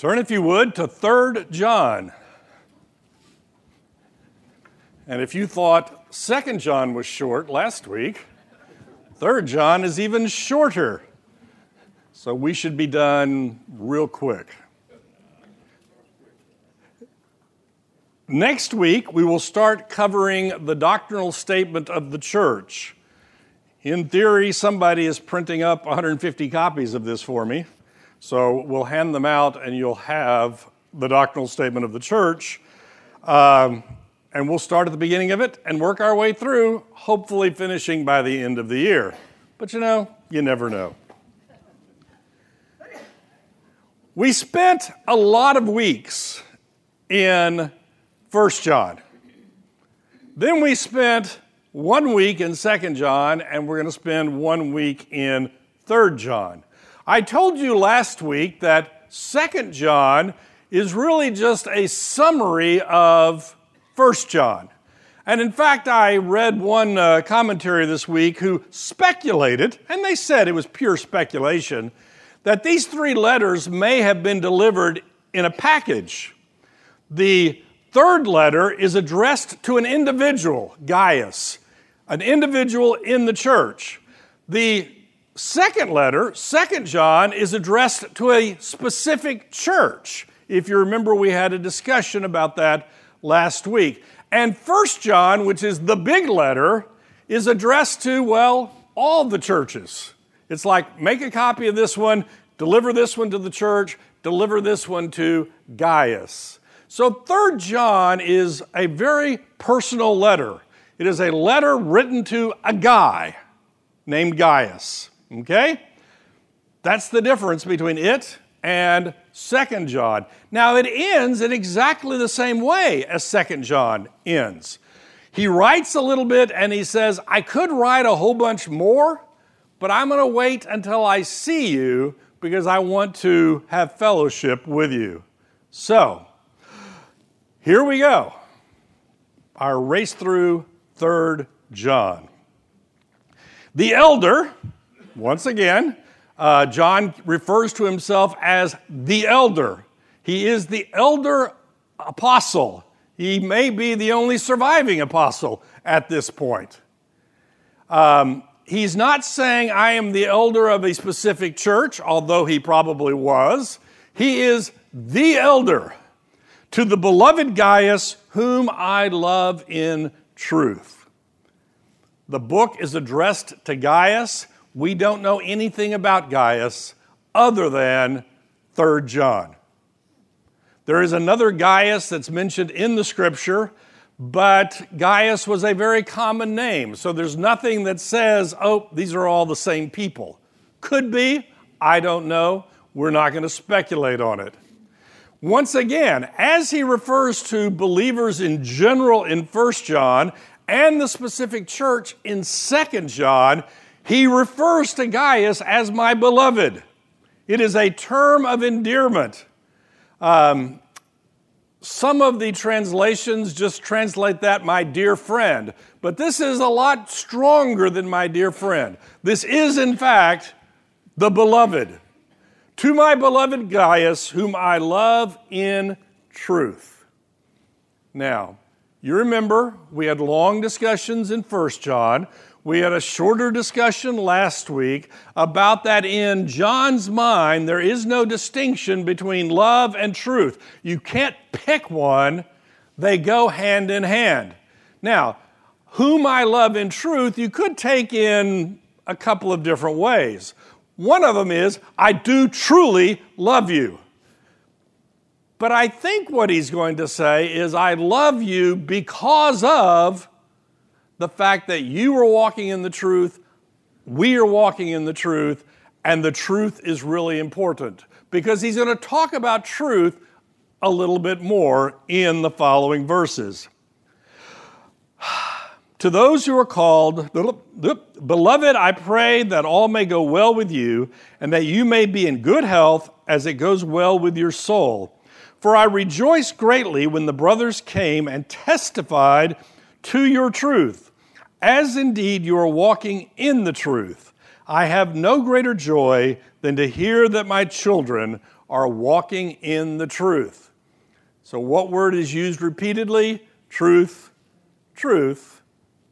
Turn, if you would, to 3rd John. And if you thought 2nd John was short last week, 3rd John is even shorter. So we should be done real quick. Next week, we will start covering the doctrinal statement of the church. In theory, somebody is printing up 150 copies of this for me. So we'll hand them out and you'll have the doctrinal statement of the church. Um, and we'll start at the beginning of it and work our way through, hopefully finishing by the end of the year. But you know, you never know. We spent a lot of weeks in 1 John. Then we spent one week in 2 John, and we're going to spend one week in 3 John. I told you last week that 2 John is really just a summary of 1 John. And in fact, I read one uh, commentary this week who speculated, and they said it was pure speculation, that these three letters may have been delivered in a package. The third letter is addressed to an individual, Gaius, an individual in the church. The second letter, Second John, is addressed to a specific church. If you remember, we had a discussion about that last week. And First John, which is the big letter, is addressed to, well, all the churches. It's like make a copy of this one, deliver this one to the church, deliver this one to Gaius. So, Third John is a very personal letter. It is a letter written to a guy named Gaius. Okay? That's the difference between it and Second John. Now, it ends in exactly the same way as Second John ends. He writes a little bit and he says, I could write a whole bunch more, but I'm going to wait until I see you because I want to have fellowship with you. So, here we go. Our race through 3rd John. The elder, once again, uh, John refers to himself as the elder. He is the elder apostle. He may be the only surviving apostle at this point. Um, he's not saying, I am the elder of a specific church, although he probably was. He is the elder to the beloved Gaius, whom I love in truth. The book is addressed to Gaius. We don't know anything about Gaius other than 3 John. There is another Gaius that's mentioned in the scripture, but Gaius was a very common name. So there's nothing that says, oh, these are all the same people. Could be, I don't know. We're not going to speculate on it. Once again, as he refers to believers in general in 1 John and the specific church in 2 John, he refers to Gaius as my beloved. It is a term of endearment. Um, some of the translations just translate that, my dear friend. But this is a lot stronger than my dear friend. This is, in fact, the beloved. To my beloved Gaius, whom I love in truth. Now, you remember we had long discussions in 1 John. We had a shorter discussion last week about that in John's mind, there is no distinction between love and truth. You can't pick one, they go hand in hand. Now, whom I love in truth, you could take in a couple of different ways. One of them is, I do truly love you. But I think what he's going to say is, I love you because of the fact that you are walking in the truth, we are walking in the truth, and the truth is really important. Because he's going to talk about truth a little bit more in the following verses. To those who are called, beloved, I pray that all may go well with you, and that you may be in good health as it goes well with your soul. For I rejoiced greatly when the brothers came and testified to your truth, as indeed you are walking in the truth. I have no greater joy than to hear that my children are walking in the truth. So, what word is used repeatedly? Truth, truth,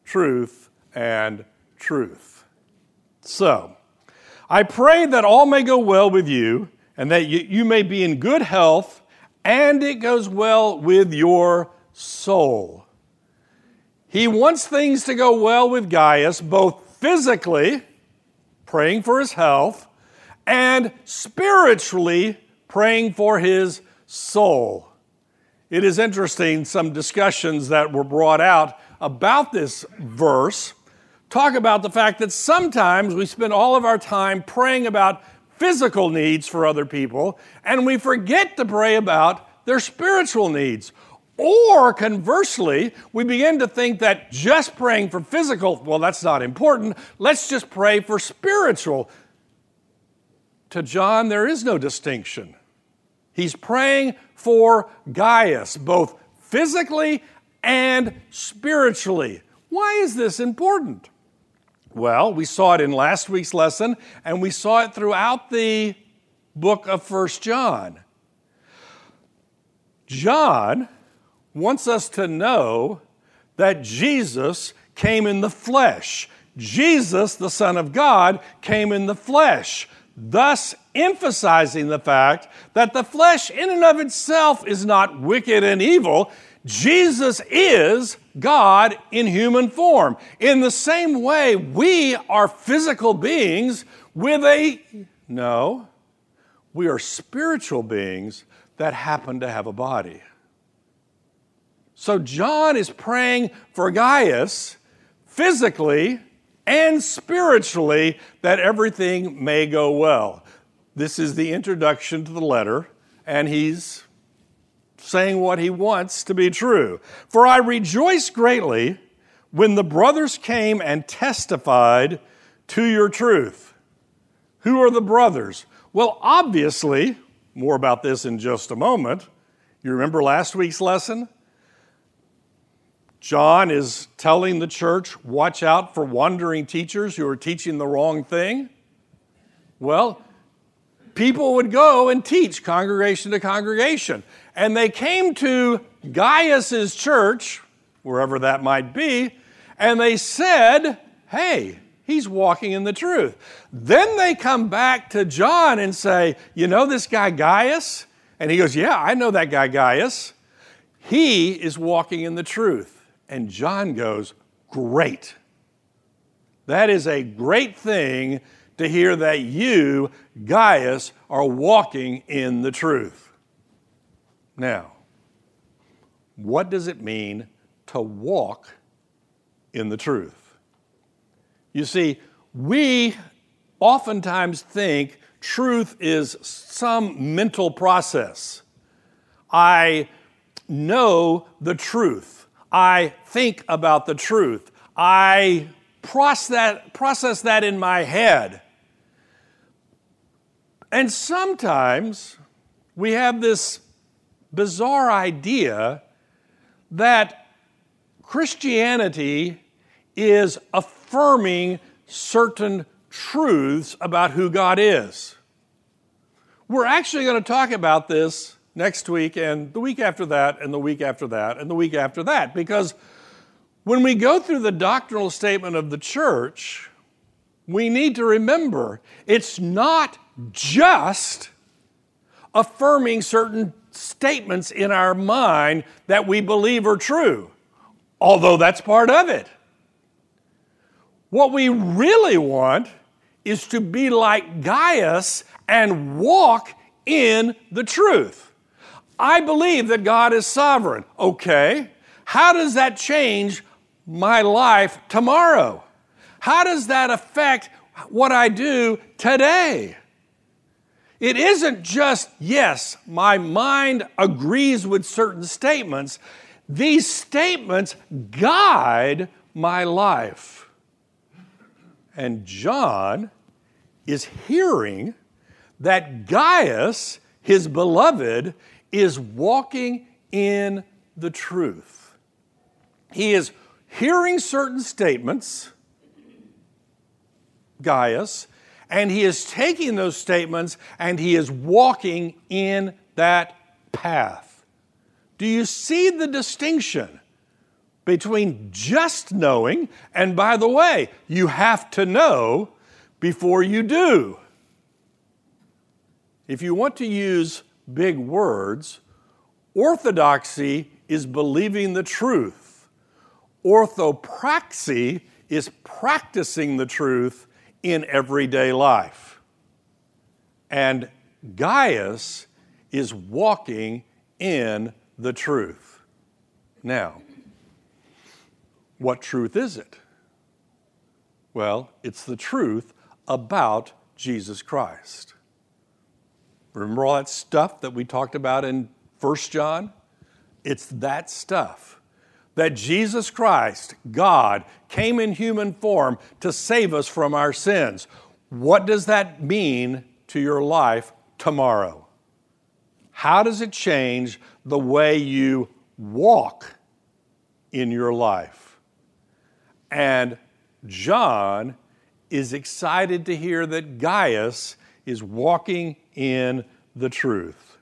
truth, and truth. So, I pray that all may go well with you and that you, may be in good health and it goes well with your soul. He wants things to go well with Gaius, both physically, praying for his health, and spiritually, praying for his soul. It is interesting, some discussions that were brought out about this verse talk about the fact that sometimes we spend all of our time praying about physical needs for other people, and we forget to pray about their spiritual needs. Or conversely, we begin to think that just praying for physical, well, that's not important. Let's just pray for spiritual. To John, there is no distinction. He's praying for Gaius, both physically and spiritually. Why is this important? Well, we saw it in last week's lesson, and we saw it throughout the book of First John. John wants us to know that Jesus came in the flesh. Jesus, the Son of God, came in the flesh, thus emphasizing the fact that the flesh, in and of itself, is not wicked and evil. Jesus is God in human form. In the same way, we are physical beings with a, no, we are spiritual beings that happen to have a body. So John is praying for Gaius physically and spiritually that everything may go well. This is the introduction to the letter, and he's saying what he wants to be true. For I rejoice greatly when the brothers came and testified to your truth. Who are the brothers? Well, obviously, more about this in just a moment. You remember last week's lesson? John is telling the church, watch out for wandering teachers who are teaching the wrong thing. Well, people would go and teach congregation to congregation. And they came to Gaius's church, wherever that might be, and they said, Hey, he's walking in the truth. Then they come back to John and say, You know this guy Gaius? And he goes, Yeah, I know that guy Gaius. He is walking in the truth. And John goes, Great. That is a great thing to hear that you, Gaius, are walking in the truth. Now, what does it mean to walk in the truth? You see, we oftentimes think truth is some mental process. I know the truth. I think about the truth. I process that, process that in my head. And sometimes we have this bizarre idea that Christianity is affirming certain truths about who God is. We're actually going to talk about this next week and the week after that and the week after that and the week after that because when we go through the doctrinal statement of the church, we need to remember it's not just affirming certain statements in our mind that we believe are true, although that's part of it. What we really want is to be like Gaius and walk in the truth. I believe that God is sovereign. Okay, how does that change my life tomorrow? How does that affect what I do today? It isn't just, yes, my mind agrees with certain statements. These statements guide my life. And John is hearing that Gaius, his beloved, is walking in the truth. He is hearing certain statements, Gaius, And he is taking those statements and he is walking in that path. Do you see the distinction between just knowing, and by the way, you have to know before you do? If you want to use big words, orthodoxy is believing the truth. Orthopraxy is practicing the truth in everyday life. And Gaius is walking in the truth. Now, what truth is it? Well, it's the truth about Jesus Christ. Remember all that stuff that we talked about in 1 John? It's that stuff. That Jesus Christ, God, came in human form to save us from our sins. What does that mean to your life tomorrow? How does it change the way you walk in your life? And John is excited to hear that Gaius is walking in the truth.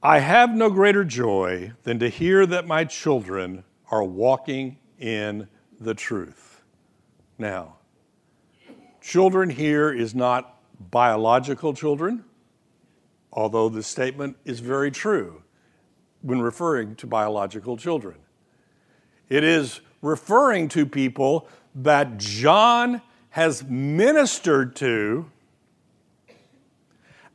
I have no greater joy than to hear that my children are walking in the truth. Now, children here is not biological children, although the statement is very true when referring to biological children. It is referring to people that John has ministered to,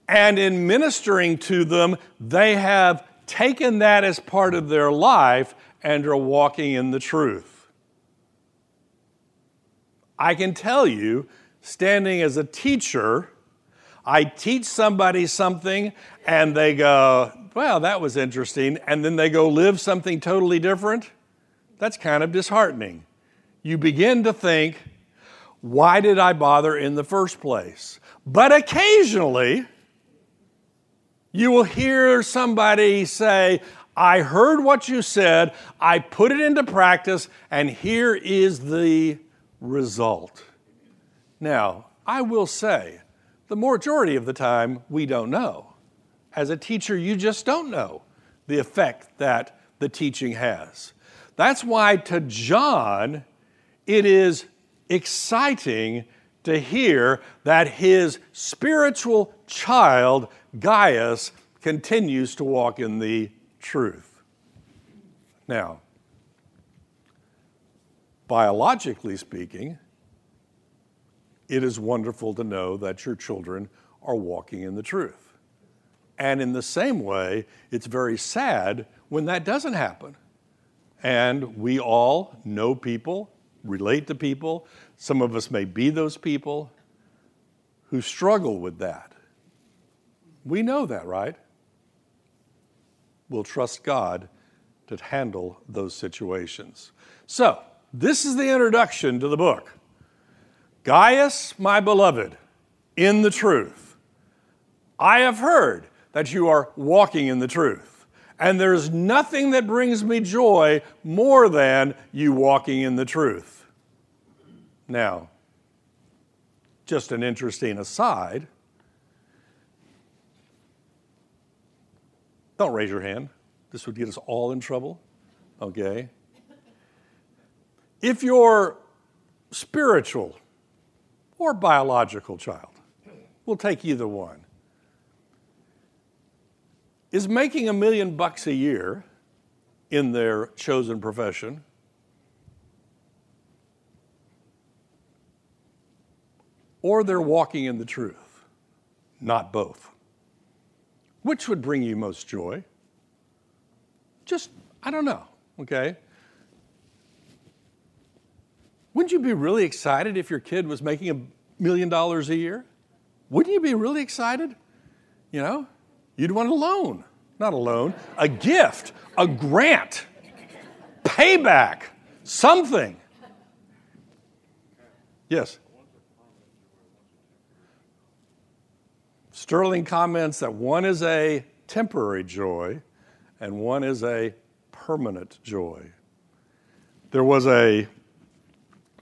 and in ministering to them, they have taken that as part of their life and are walking in the truth. I can tell you, standing as a teacher, I teach somebody something and they go, well, that was interesting, and then they go live something totally different. That's kind of disheartening. You begin to think, why did I bother in the first place? But occasionally, you will hear somebody say, I heard what you said, I put it into practice, and here is the result. Now, I will say, the majority of the time, we don't know. As a teacher, you just don't know the effect that the teaching has. That's why to John, it is exciting to hear that his spiritual child, Gaius, continues to walk in the truth. Now, biologically speaking, it is wonderful to know that your children are walking in the truth. And in the same way, it's very sad when that doesn't happen. And we all know people, relate to people. Some of us may be those people who struggle with that. We know that, right? We'll trust God to handle those situations. So, this is the introduction to the book. Gaius, my beloved, in the truth. I have heard that you are walking in the truth. And there's nothing that brings me joy more than you walking in the truth. Now, just an interesting aside. Don't raise your hand. This would get us all in trouble. Okay? If you're spiritual, or biological child. We'll take either one. Is making a million bucks a year in their chosen profession or they're walking in the truth? Not both. Which would bring you most joy? Just, I don't know, okay? Wouldn't you be really excited if your kid was making a million dollars a year? Wouldn't you be really excited? You know, you'd want a loan, not a loan, a gift, a grant, payback, something. Yes. Sterling comments that one is a temporary joy and one is a permanent joy. There was a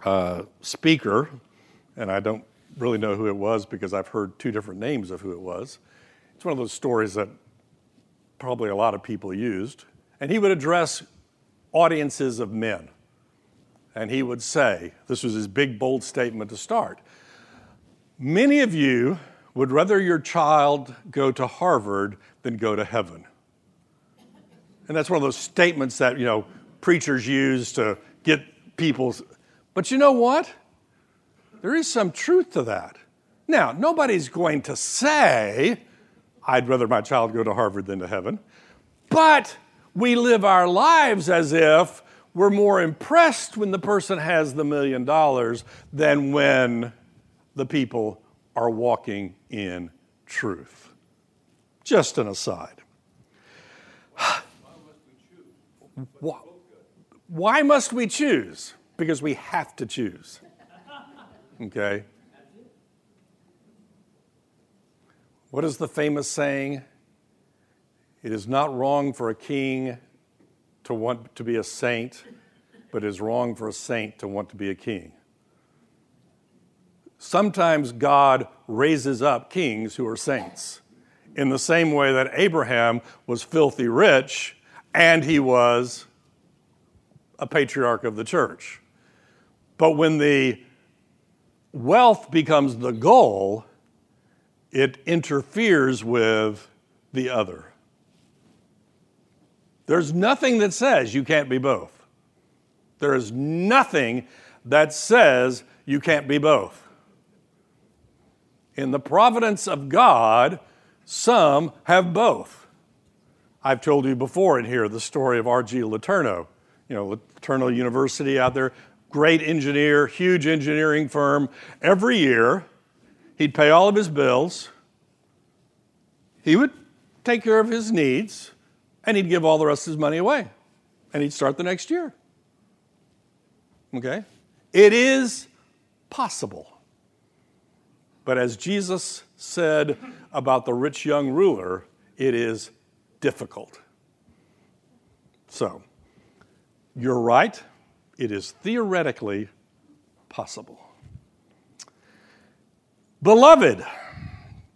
uh, speaker and I don't really know who it was because I've heard two different names of who it was. It's one of those stories that probably a lot of people used. And he would address audiences of men. And he would say, this was his big, bold statement to start Many of you would rather your child go to Harvard than go to heaven. And that's one of those statements that, you know, preachers use to get people's. But you know what? There is some truth to that. Now, nobody's going to say, I'd rather my child go to Harvard than to heaven. But we live our lives as if we're more impressed when the person has the million dollars than when the people are walking in truth. Just an aside. Why must we choose? Because we have to choose. Okay? What is the famous saying? It is not wrong for a king to want to be a saint, but it is wrong for a saint to want to be a king. Sometimes God raises up kings who are saints, in the same way that Abraham was filthy rich and he was a patriarch of the church. But when the wealth becomes the goal, it interferes with the other. There's nothing that says you can't be both. There is nothing that says you can't be both. In the providence of God, some have both. I've told you before in here the story of R.G. Letourneau, you know, Letourneau University out there, great engineer, huge engineering firm. Every year, He'd pay all of his bills. He would take care of his needs, and he'd give all the rest of his money away. And he'd start the next year. Okay? It is possible. But as Jesus said about the rich young ruler, it is difficult. So, you're right, it is theoretically possible. Beloved,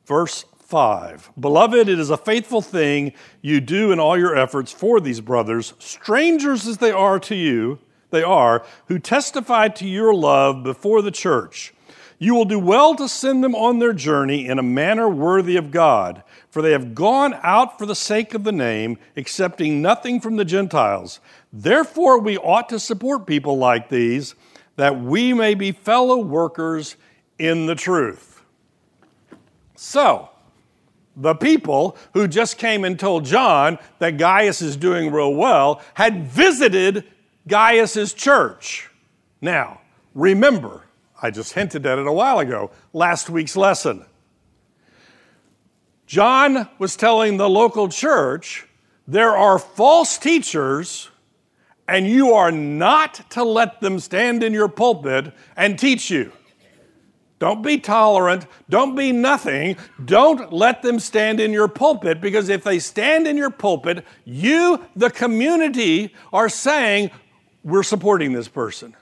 verse 5 Beloved, it is a faithful thing you do in all your efforts for these brothers, strangers as they are to you, they are, who testify to your love before the church. You will do well to send them on their journey in a manner worthy of God, for they have gone out for the sake of the name, accepting nothing from the Gentiles. Therefore, we ought to support people like these, that we may be fellow workers in the truth. So, the people who just came and told John that Gaius is doing real well had visited Gaius's church. Now, remember, I just hinted at it a while ago, last week's lesson. John was telling the local church there are false teachers, and you are not to let them stand in your pulpit and teach you. Don't be tolerant. Don't be nothing. Don't let them stand in your pulpit because if they stand in your pulpit, you, the community, are saying, we're supporting this person.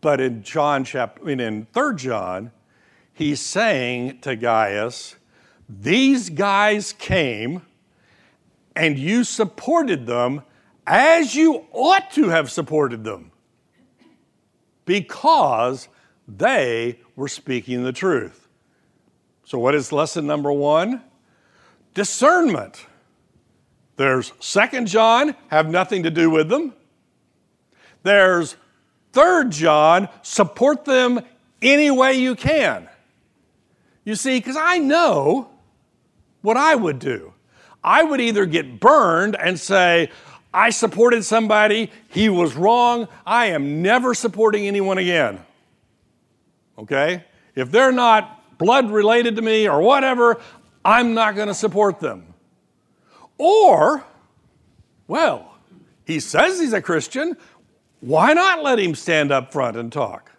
But in John chapter, I mean in 3 John, he's saying to Gaius, these guys came and you supported them as you ought to have supported them because they were speaking the truth. So, what is lesson number one? Discernment. There's Second John, have nothing to do with them. There's Third John, support them any way you can. You see, because I know what I would do. I would either get burned and say, I supported somebody, he was wrong, I am never supporting anyone again. Okay? If they're not blood related to me or whatever, I'm not going to support them. Or, well, he says he's a Christian, why not let him stand up front and talk?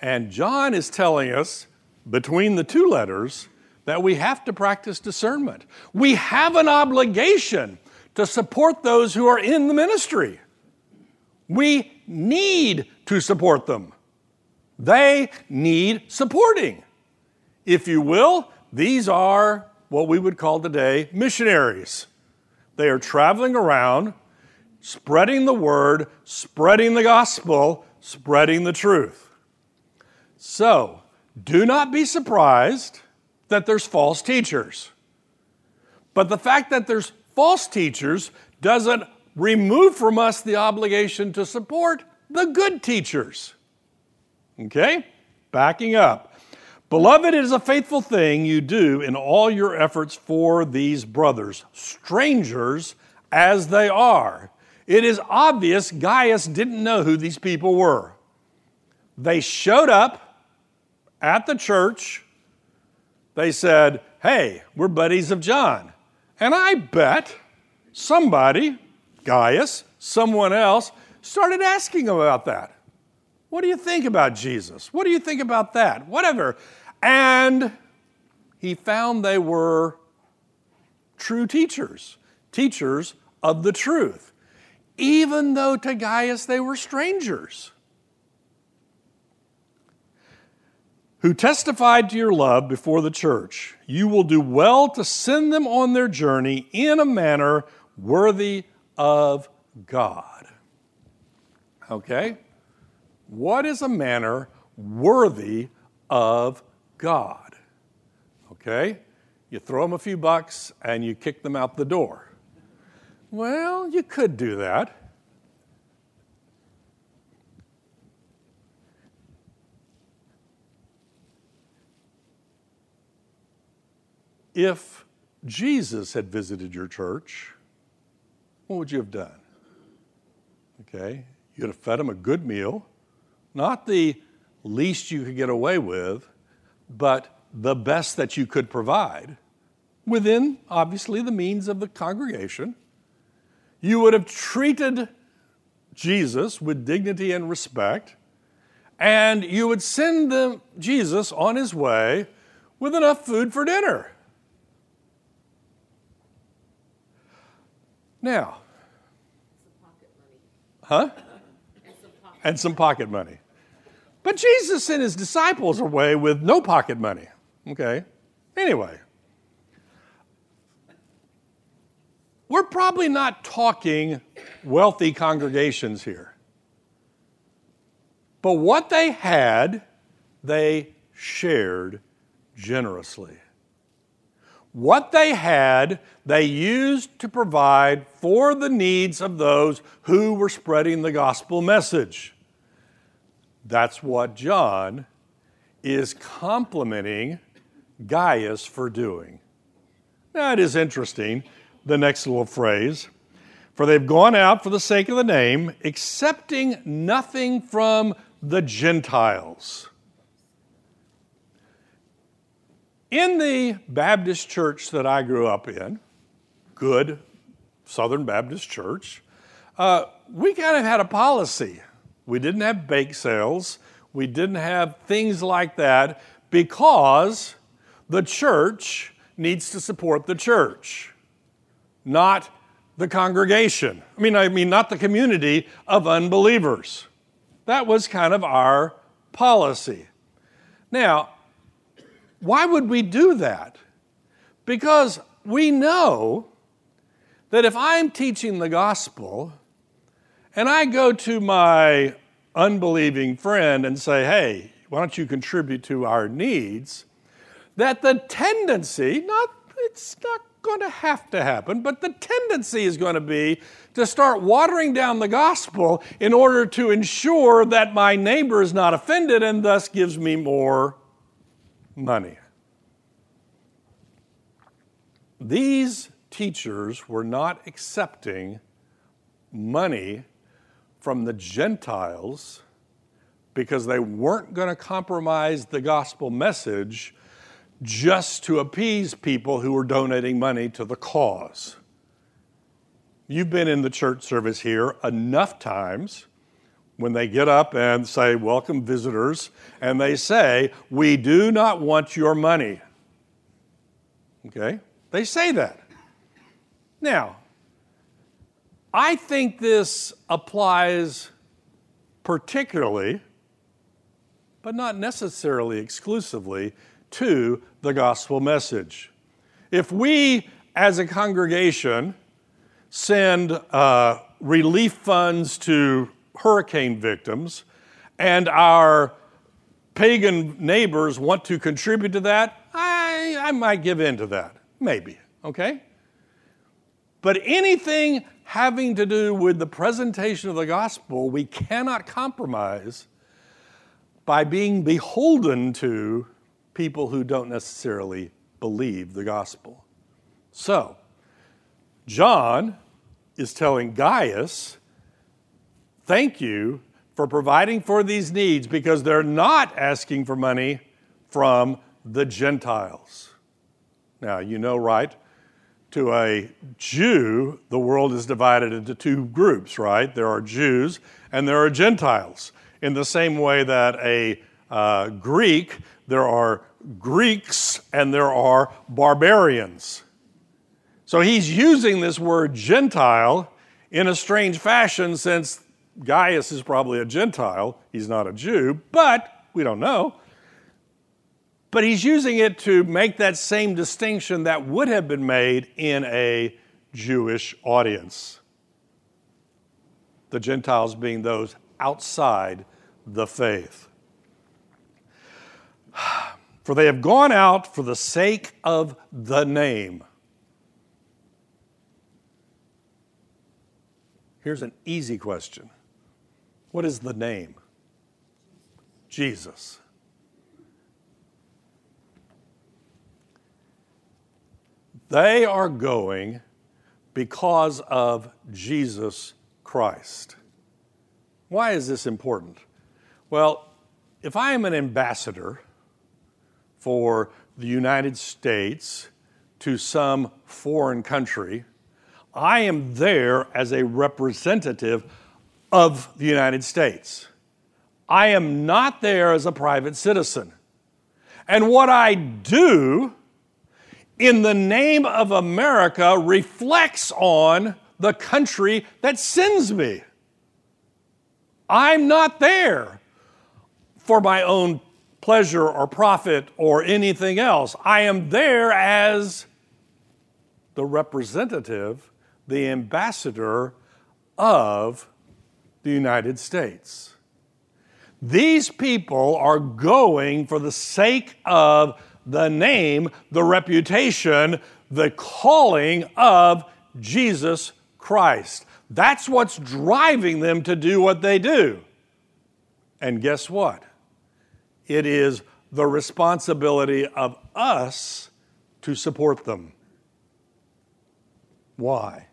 And John is telling us between the two letters that we have to practice discernment. We have an obligation to support those who are in the ministry. We need to support them. They need supporting. If you will, these are what we would call today missionaries. They are traveling around, spreading the word, spreading the gospel, spreading the truth. So, do not be surprised that there's false teachers. But the fact that there's false teachers doesn't remove from us the obligation to support the good teachers. Okay? Backing up. Beloved, it is a faithful thing you do in all your efforts for these brothers, strangers as they are. It is obvious Gaius didn't know who these people were. They showed up at the church. They said, Hey, we're buddies of John. And I bet somebody, Gaius, someone else, started asking about that. What do you think about Jesus? What do you think about that? Whatever. And he found they were true teachers, teachers of the truth, even though to Gaius they were strangers. Who testified to your love before the church. You will do well to send them on their journey in a manner worthy of God. Okay? What is a manner worthy of God? Okay? You throw them a few bucks and you kick them out the door. Well, you could do that. If Jesus had visited your church, what would you have done? Okay, you'd have fed him a good meal not the least you could get away with, but the best that you could provide within, obviously, the means of the congregation. You would have treated Jesus with dignity and respect, and you would send them, Jesus on his way with enough food for dinner. Now, huh? And some pocket money. But Jesus sent his disciples away with no pocket money. Okay? Anyway, we're probably not talking wealthy congregations here. But what they had, they shared generously. What they had, they used to provide for the needs of those who were spreading the gospel message. That's what John is complimenting Gaius for doing. Now, it is interesting, the next little phrase. For they've gone out for the sake of the name, accepting nothing from the Gentiles. In the Baptist church that I grew up in, good Southern Baptist church, uh, we kind of had a policy we didn't have bake sales. We didn't have things like that because the church needs to support the church, not the congregation. I mean, I mean, not the community of unbelievers. That was kind of our policy. Now, why would we do that? Because we know that if I'm teaching the gospel, and I go to my unbelieving friend and say, hey, why don't you contribute to our needs? That the tendency, not, it's not going to have to happen, but the tendency is going to be to start watering down the gospel in order to ensure that my neighbor is not offended and thus gives me more money. These teachers were not accepting money from the Gentiles because they weren't going to compromise the gospel message just to appease people who were donating money to the cause. You've been in the church service here enough times when they get up and say, Welcome visitors, and they say, We do not want your money. Okay? They say that. Now, I think this applies particularly, but not necessarily exclusively, to the gospel message. If we, as a congregation, send uh, relief funds to hurricane victims, and our pagan neighbors want to contribute to that, I, I might give in to that. Maybe, okay? But anything having to do with the presentation of the gospel, we cannot compromise by being beholden to people who don't necessarily believe the gospel. So, John is telling Gaius, thank you for providing for these needs because they're not asking for money from the Gentiles. Now, you know, right? To a Jew, the world is divided into two groups, right? There are Jews and there are Gentiles. In the same way that a uh, Greek, there are Greeks and there are barbarians. So he's using this word Gentile in a strange fashion since Gaius is probably a Gentile. He's not a Jew, but we don't know. But he's using it to make that same distinction that would have been made in a Jewish audience. The Gentiles being those outside the faith. For they have gone out for the sake of the name. Here's an easy question What is the name? Jesus. They are going because of Jesus Christ. Why is this important? Well, if I am an ambassador for the United States to some foreign country, I am there as a representative of the United States. I am not there as a private citizen. And what I do in the name of America reflects on the country that sends me. I'm not there for my own pleasure or profit or anything else. I am there as the representative the ambassador of the United States. These people are going for the sake of the name, the reputation, the calling of Jesus Christ. That's what's driving them to do what they do. And guess what? It is the responsibility of us to support them. Why?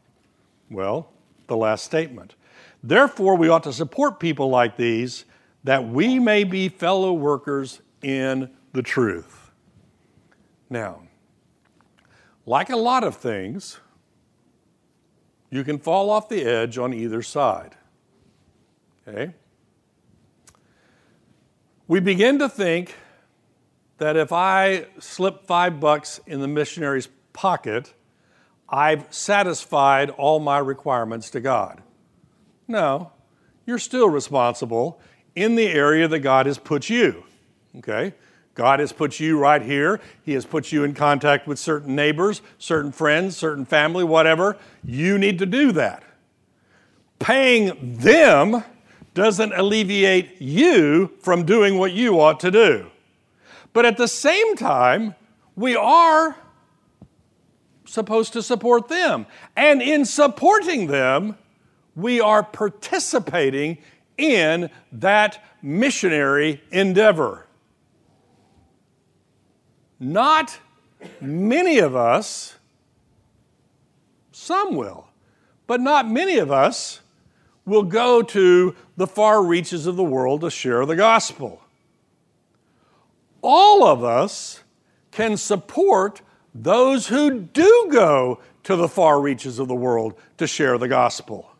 Well, the last statement. Therefore, we ought to support people like these that we may be fellow workers in the truth. Now, like a lot of things, you can fall off the edge on either side. Okay? We begin to think that if I slip five bucks in the missionary's pocket, I've satisfied all my requirements to God. No, you're still responsible in the area that God has put you. Okay? God has put you right here. He has put you in contact with certain neighbors, certain friends, certain family, whatever. You need to do that. Paying them doesn't alleviate you from doing what you ought to do. But at the same time, we are supposed to support them. And in supporting them, we are participating in that missionary endeavor. Not many of us, some will, but not many of us will go to the far reaches of the world to share the gospel. All of us can support those who do go to the far reaches of the world to share the gospel.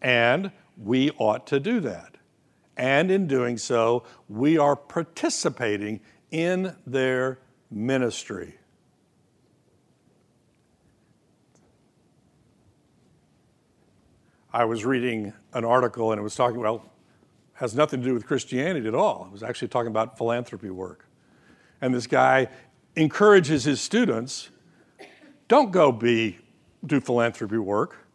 And we ought to do that. And in doing so, we are participating in their ministry. I was reading an article and it was talking, well, has nothing to do with Christianity at all. It was actually talking about philanthropy work. And this guy encourages his students don't go be do philanthropy work.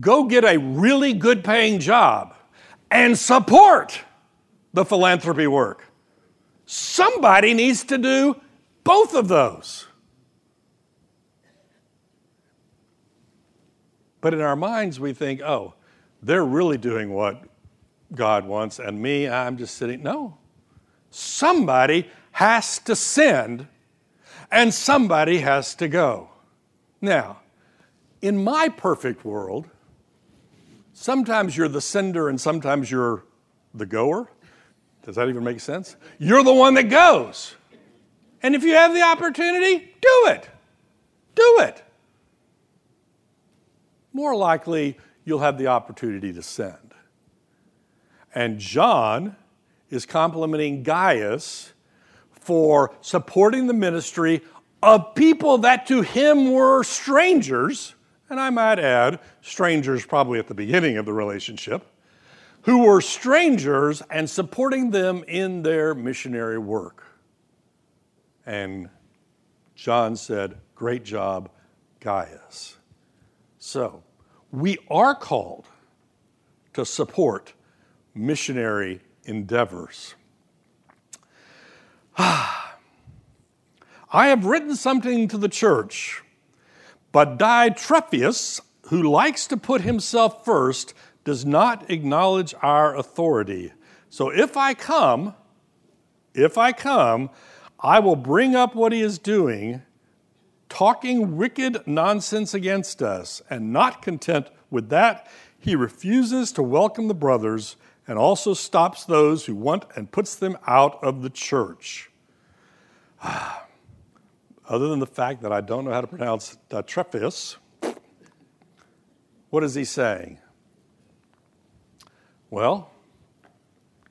Go get a really good paying job and support the philanthropy work. Somebody needs to do both of those. But in our minds, we think, oh, they're really doing what God wants, and me, I'm just sitting. No. Somebody has to send, and somebody has to go. Now, in my perfect world, sometimes you're the sender and sometimes you're the goer. Does that even make sense? You're the one that goes. And if you have the opportunity, do it. Do it. More likely, you'll have the opportunity to send. And John is complimenting Gaius for supporting the ministry of people that to him were strangers, and I might add, strangers probably at the beginning of the relationship, who were strangers and supporting them in their missionary work. And John said, Great job, Gaius. So, we are called to support missionary endeavors. I have written something to the church, but Diotrephes, who likes to put himself first, does not acknowledge our authority. So if I come, if I come, I will bring up what he is doing, talking wicked nonsense against us, and not content with that, he refuses to welcome the brothers and also stops those who want and puts them out of the church. Other than the fact that I don't know how to pronounce Diotrephes, what is he saying? Well,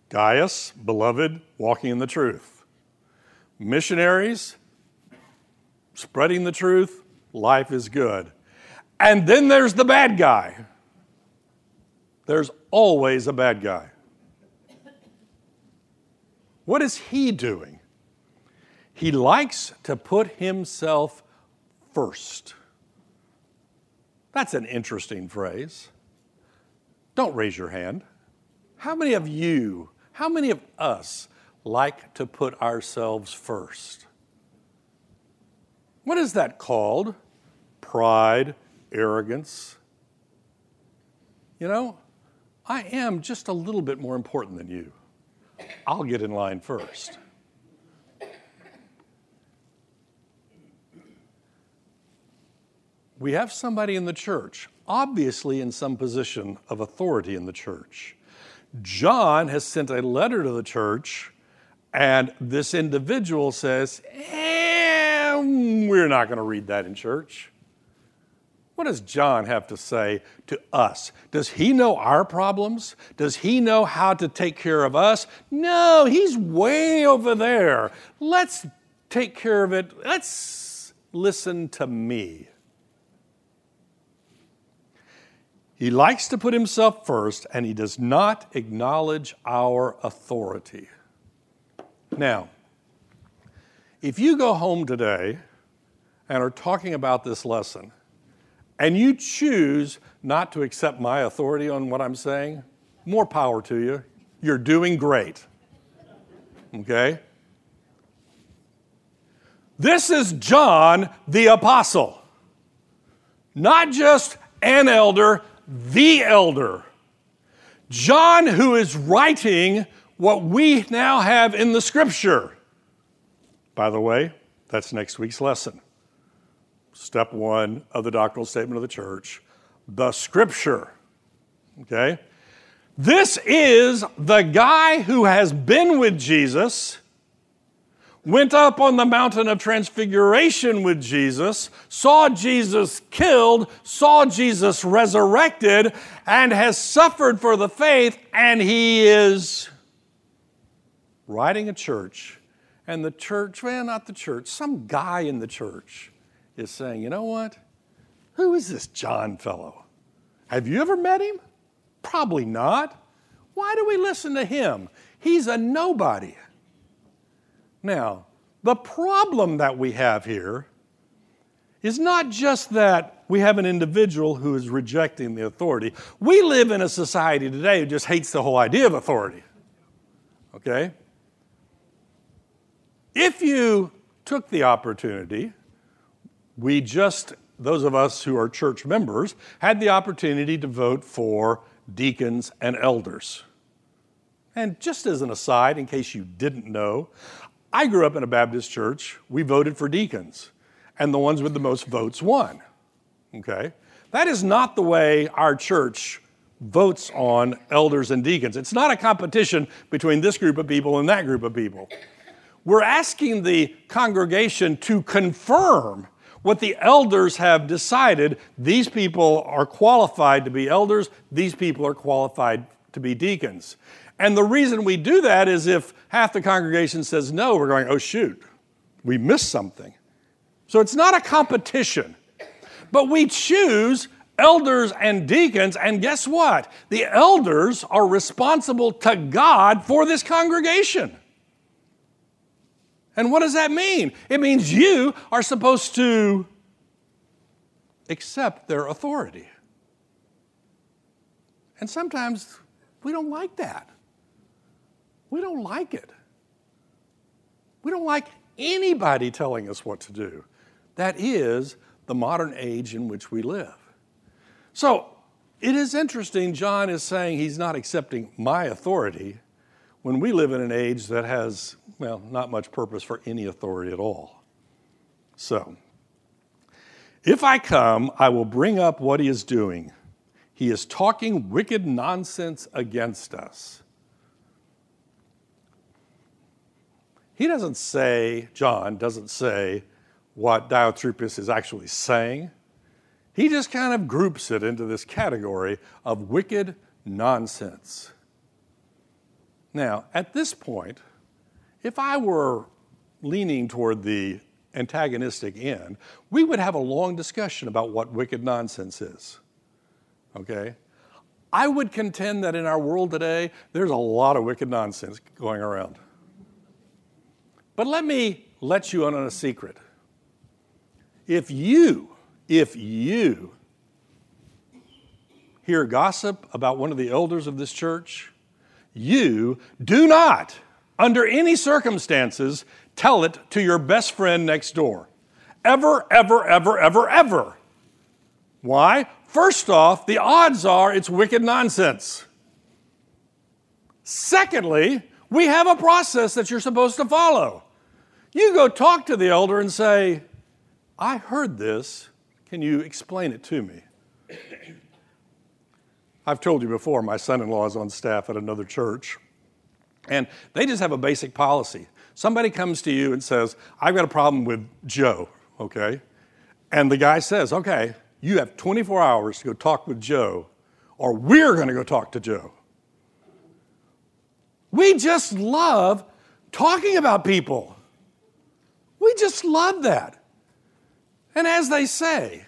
Gaius, beloved, walking in the truth. Missionaries, spreading the truth, life is good. And then there's the bad guy. There's always a bad guy. What is he doing? He likes to put himself first. That's an interesting phrase. Don't raise your hand. How many of you, how many of us like to put ourselves first? What is that called? Pride, arrogance. You know, I am just a little bit more important than you. I'll get in line first. We have somebody in the church, obviously in some position of authority in the church. John has sent a letter to the church, and this individual says, eh, We're not going to read that in church. What does John have to say to us? Does he know our problems? Does he know how to take care of us? No, he's way over there. Let's take care of it. Let's listen to me. He likes to put himself first and he does not acknowledge our authority. Now, if you go home today and are talking about this lesson and you choose not to accept my authority on what I'm saying, more power to you. You're doing great. Okay? This is John the Apostle, not just an elder, the elder. John, who is writing what we now have in the scripture. By the way, that's next week's lesson. Step one of the doctrinal statement of the church the scripture. Okay? This is the guy who has been with Jesus went up on the mountain of transfiguration with Jesus, saw Jesus killed, saw Jesus resurrected, and has suffered for the faith, and he is writing a church. And the church, well, not the church, some guy in the church is saying, you know what? Who is this John fellow? Have you ever met him? Probably not. Why do we listen to him? He's a nobody. Now, the problem that we have here is not just that we have an individual who is rejecting the authority. We live in a society today who just hates the whole idea of authority. Okay? If you took the opportunity, we just, those of us who are church members, had the opportunity to vote for deacons and elders. And just as an aside, in case you didn't know, I grew up in a Baptist church. We voted for deacons, and the ones with the most votes won. Okay? That is not the way our church votes on elders and deacons. It's not a competition between this group of people and that group of people. We're asking the congregation to confirm what the elders have decided. These people are qualified to be elders, these people are qualified to be deacons. And the reason we do that is if half the congregation says no, we're going, oh, shoot, we missed something. So it's not a competition, but we choose elders and deacons, and guess what? The elders are responsible to God for this congregation. And what does that mean? It means you are supposed to accept their authority. And sometimes we don't like that. We don't like it. We don't like anybody telling us what to do. That is the modern age in which we live. So it is interesting, John is saying he's not accepting my authority when we live in an age that has, well, not much purpose for any authority at all. So, if I come, I will bring up what he is doing. He is talking wicked nonsense against us. He doesn't say, John doesn't say what Diotrephes is actually saying. He just kind of groups it into this category of wicked nonsense. Now, at this point, if I were leaning toward the antagonistic end, we would have a long discussion about what wicked nonsense is. Okay? I would contend that in our world today, there's a lot of wicked nonsense going around. But let me let you in on a secret. If you, if you hear gossip about one of the elders of this church, you do not, under any circumstances, tell it to your best friend next door. Ever, ever, ever, ever, ever. Why? First off, the odds are it's wicked nonsense. Secondly, we have a process that you're supposed to follow. You go talk to the elder and say, I heard this. Can you explain it to me? I've told you before, my son in law is on staff at another church, and they just have a basic policy. Somebody comes to you and says, I've got a problem with Joe, okay? And the guy says, Okay, you have 24 hours to go talk with Joe, or we're to go talk to Joe. We just love talking about people. We just love that. And as they say,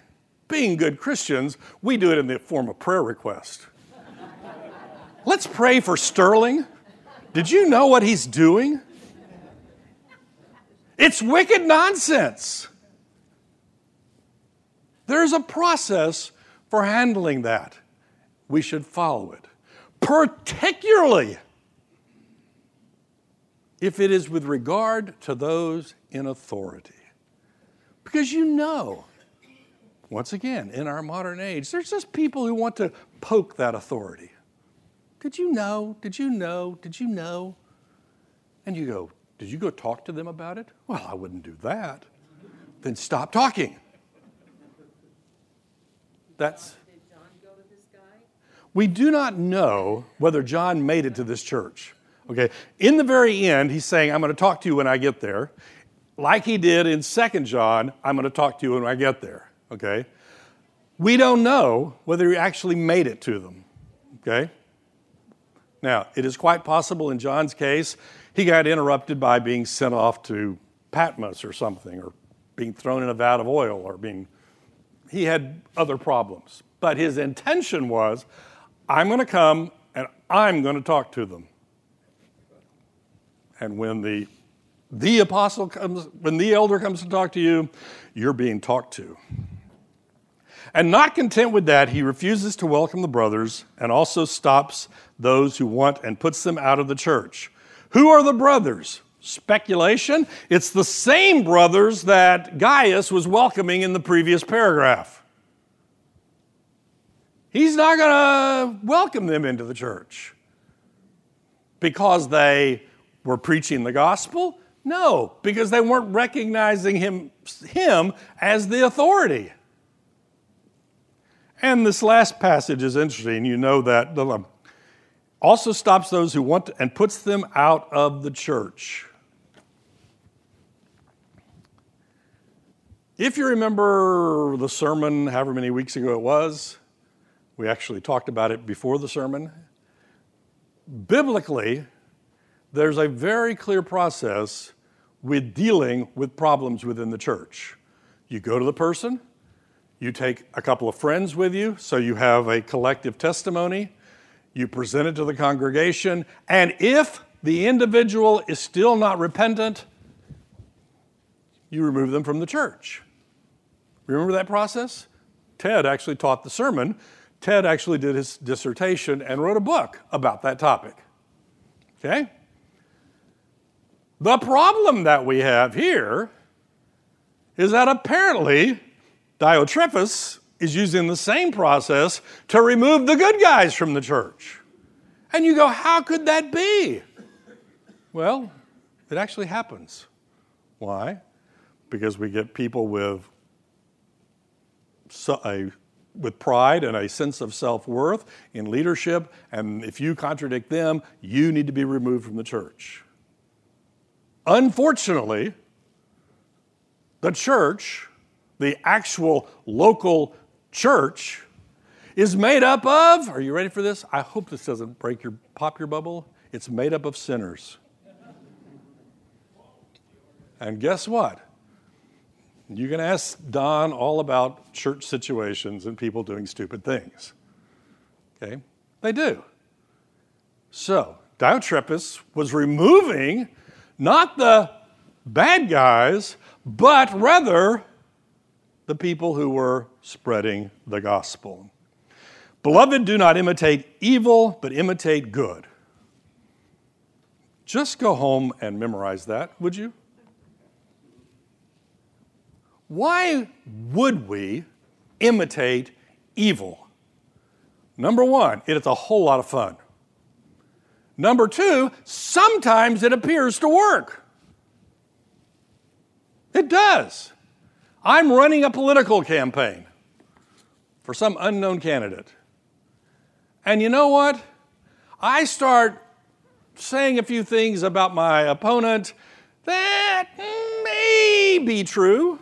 being good Christians, we do it in the form of prayer request. Let's pray for Sterling. Did you know what he's doing? It's wicked nonsense. There's a process for handling that. We should follow it, particularly if it is with regard to those in authority. Because you know, once again, in our modern age, there's just people who want to poke that authority. Did you know? Did you know? Did you know? And you go, Did you go talk to them about it? Well, I wouldn't do that. Then stop talking. That's. We do not know whether John made it to this church. Okay, in the very end, he's saying, I'm going to talk to you when I get there. Like he did in Second John, I'm going to talk to you when I get there. Okay? We don't know whether he actually made it to them. Okay? Now, it is quite possible in John's case, he got interrupted by being sent off to Patmos or something, or being thrown in a vat of oil, or being. He had other problems. But his intention was I'm going to come and I'm going to talk to them. And when the the apostle comes, when the elder comes to talk to you, you're being talked to. And not content with that, he refuses to welcome the brothers and also stops those who want and puts them out of the church. Who are the brothers? Speculation. It's the same brothers that Gaius was welcoming in the previous paragraph. He's not going to welcome them into the church because they were preaching the gospel. No, because they weren't recognizing him, him as the authority. And this last passage is interesting. You know that also stops those who want to, and puts them out of the church. If you remember the sermon, however many weeks ago it was, we actually talked about it before the sermon. Biblically, there's a very clear process with dealing with problems within the church. You go to the person, you take a couple of friends with you, so you have a collective testimony you present it to the congregation, and if the individual is still not repentant, you remove them from the church. Remember that process? Ted actually taught the sermon. Ted actually did his dissertation and wrote a book about that topic. Okay? The problem that we have here is that apparently Diotrephes is using the same process to remove the good guys from the church. And you go, how could that be? Well, it actually happens. Why? Because we get people with a, with pride and a sense of self worth in leadership, and if you contradict them, you need to be removed from the church. Unfortunately, the church, the actual local church is made up of, are you ready for this? I hope this doesn't break your pop your bubble. It's made up of sinners. And guess what? You can ask Don all about church situations and people doing stupid things. Okay? They do. So, Diotrephes was removing not the bad guys, but rather the people who were spreading the gospel. Beloved, do not imitate evil, but imitate good. Just go home and memorize that, would you? Why would we imitate evil? Number one, it is a whole lot of fun. Number two, sometimes it appears to work. It does. I'm running a political campaign for some unknown candidate. And you know what? I start saying a few things about my opponent that may be true.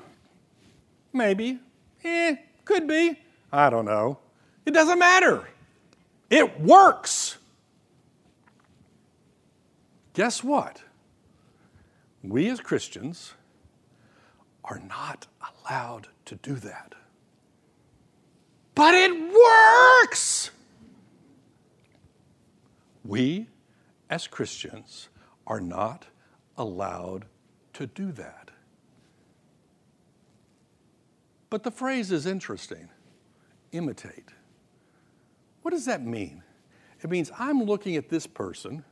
Maybe. Eh, could be. I don't know. It doesn't matter. It works. Guess what? We as Christians are not allowed to do that. But it works! We, as Christians, are not allowed to do that. But the phrase is interesting imitate. What does that mean? It means I'm looking at this person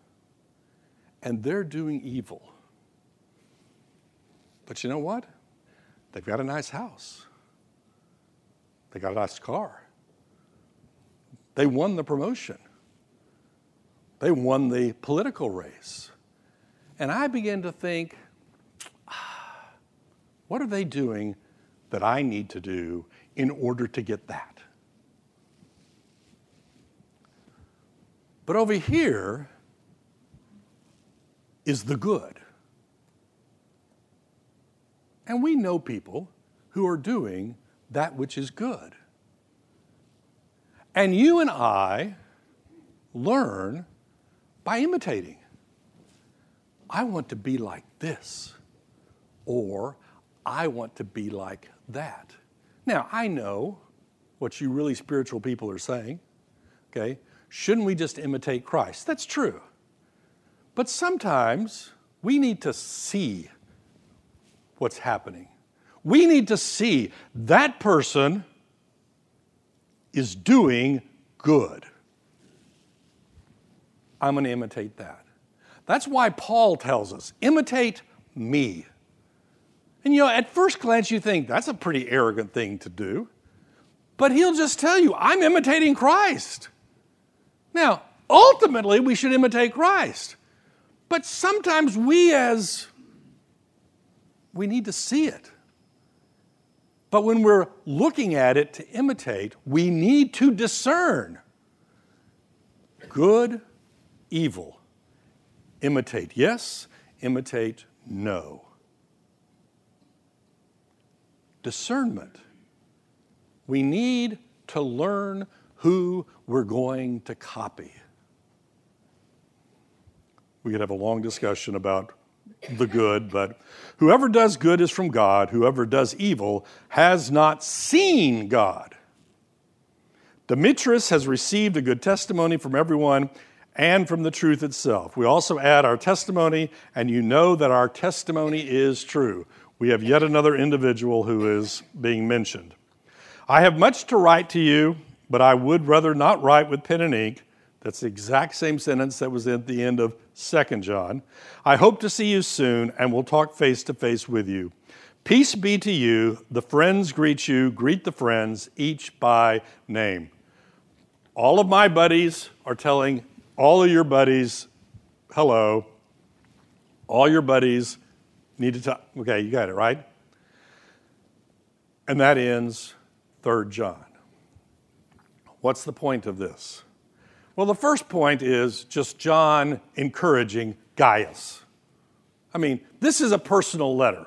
and they're doing evil. But you know what? They've got a nice house. They got a nice car. They won the promotion. They won the political race. And I began to think, ah, what are they doing that I need to do in order to get that? But over here is the good. And we know people who are doing that which is good. And you and I learn by imitating. I want to be like this, or I want to be like that. Now, I know what you really spiritual people are saying, okay? shouldn't we just imitate Christ? That's true. But sometimes we need to see what's happening. We need to see that person is doing good. I'm going to imitate that. That's why Paul tells us imitate me. And you know, at first glance, you think that's a pretty arrogant thing to do. But he'll just tell you, I'm imitating Christ. Now, ultimately, we should imitate Christ. But sometimes we, as we need to see it. But when we're looking at it to imitate, we need to discern good, evil. Imitate yes, imitate no. Discernment. We need to learn who we're going to copy. We could have a long discussion about the good, but whoever does good is from God. Whoever does evil has not seen God. Demetrius has received a good testimony from everyone and from the truth itself. We also add our testimony, and you know that our testimony is true. We have yet another individual who is being mentioned. I have much to write to you, but I would rather not write with pen and ink. That's the exact same sentence that was at the end of 2 John. I hope to see you soon, and we'll talk face to face with you. Peace be to you. The friends greet you. Greet the friends, each by name. All of my buddies are telling all of your buddies, hello. All your buddies need to talk. Okay, you got it, right? And that ends 3 John. What's the point of this? Well, the first point is just John encouraging Gaius. I mean, this is a personal letter.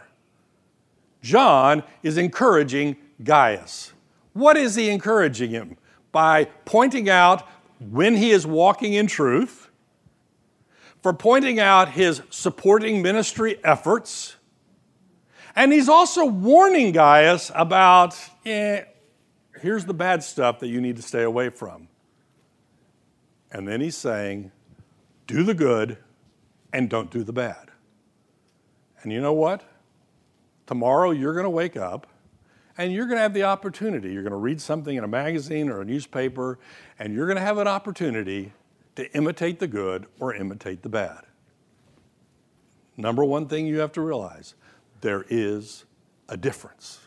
John is encouraging Gaius. What is he encouraging him? By pointing out when he is walking in truth, for pointing out his supporting ministry efforts, and he's also warning Gaius about, eh, here's the bad stuff that you need to stay away from. And then he's saying, do the good and don't do the bad. And you know what? Tomorrow you're going to wake up and you're going to have the opportunity. You're going to read something in a magazine or a newspaper, and you're going to have an opportunity to imitate the good or imitate the bad. Number one thing you have to realize there is a difference.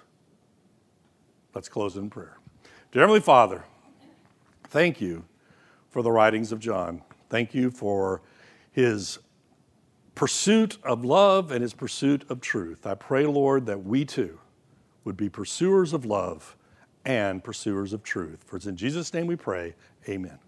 Let's close in prayer. Dear Heavenly Father, thank you for the writings of John. Thank you for his pursuit of love and his pursuit of truth. I pray, Lord, that we too would be pursuers of love and pursuers of truth. For it's in Jesus' name we pray. Amen.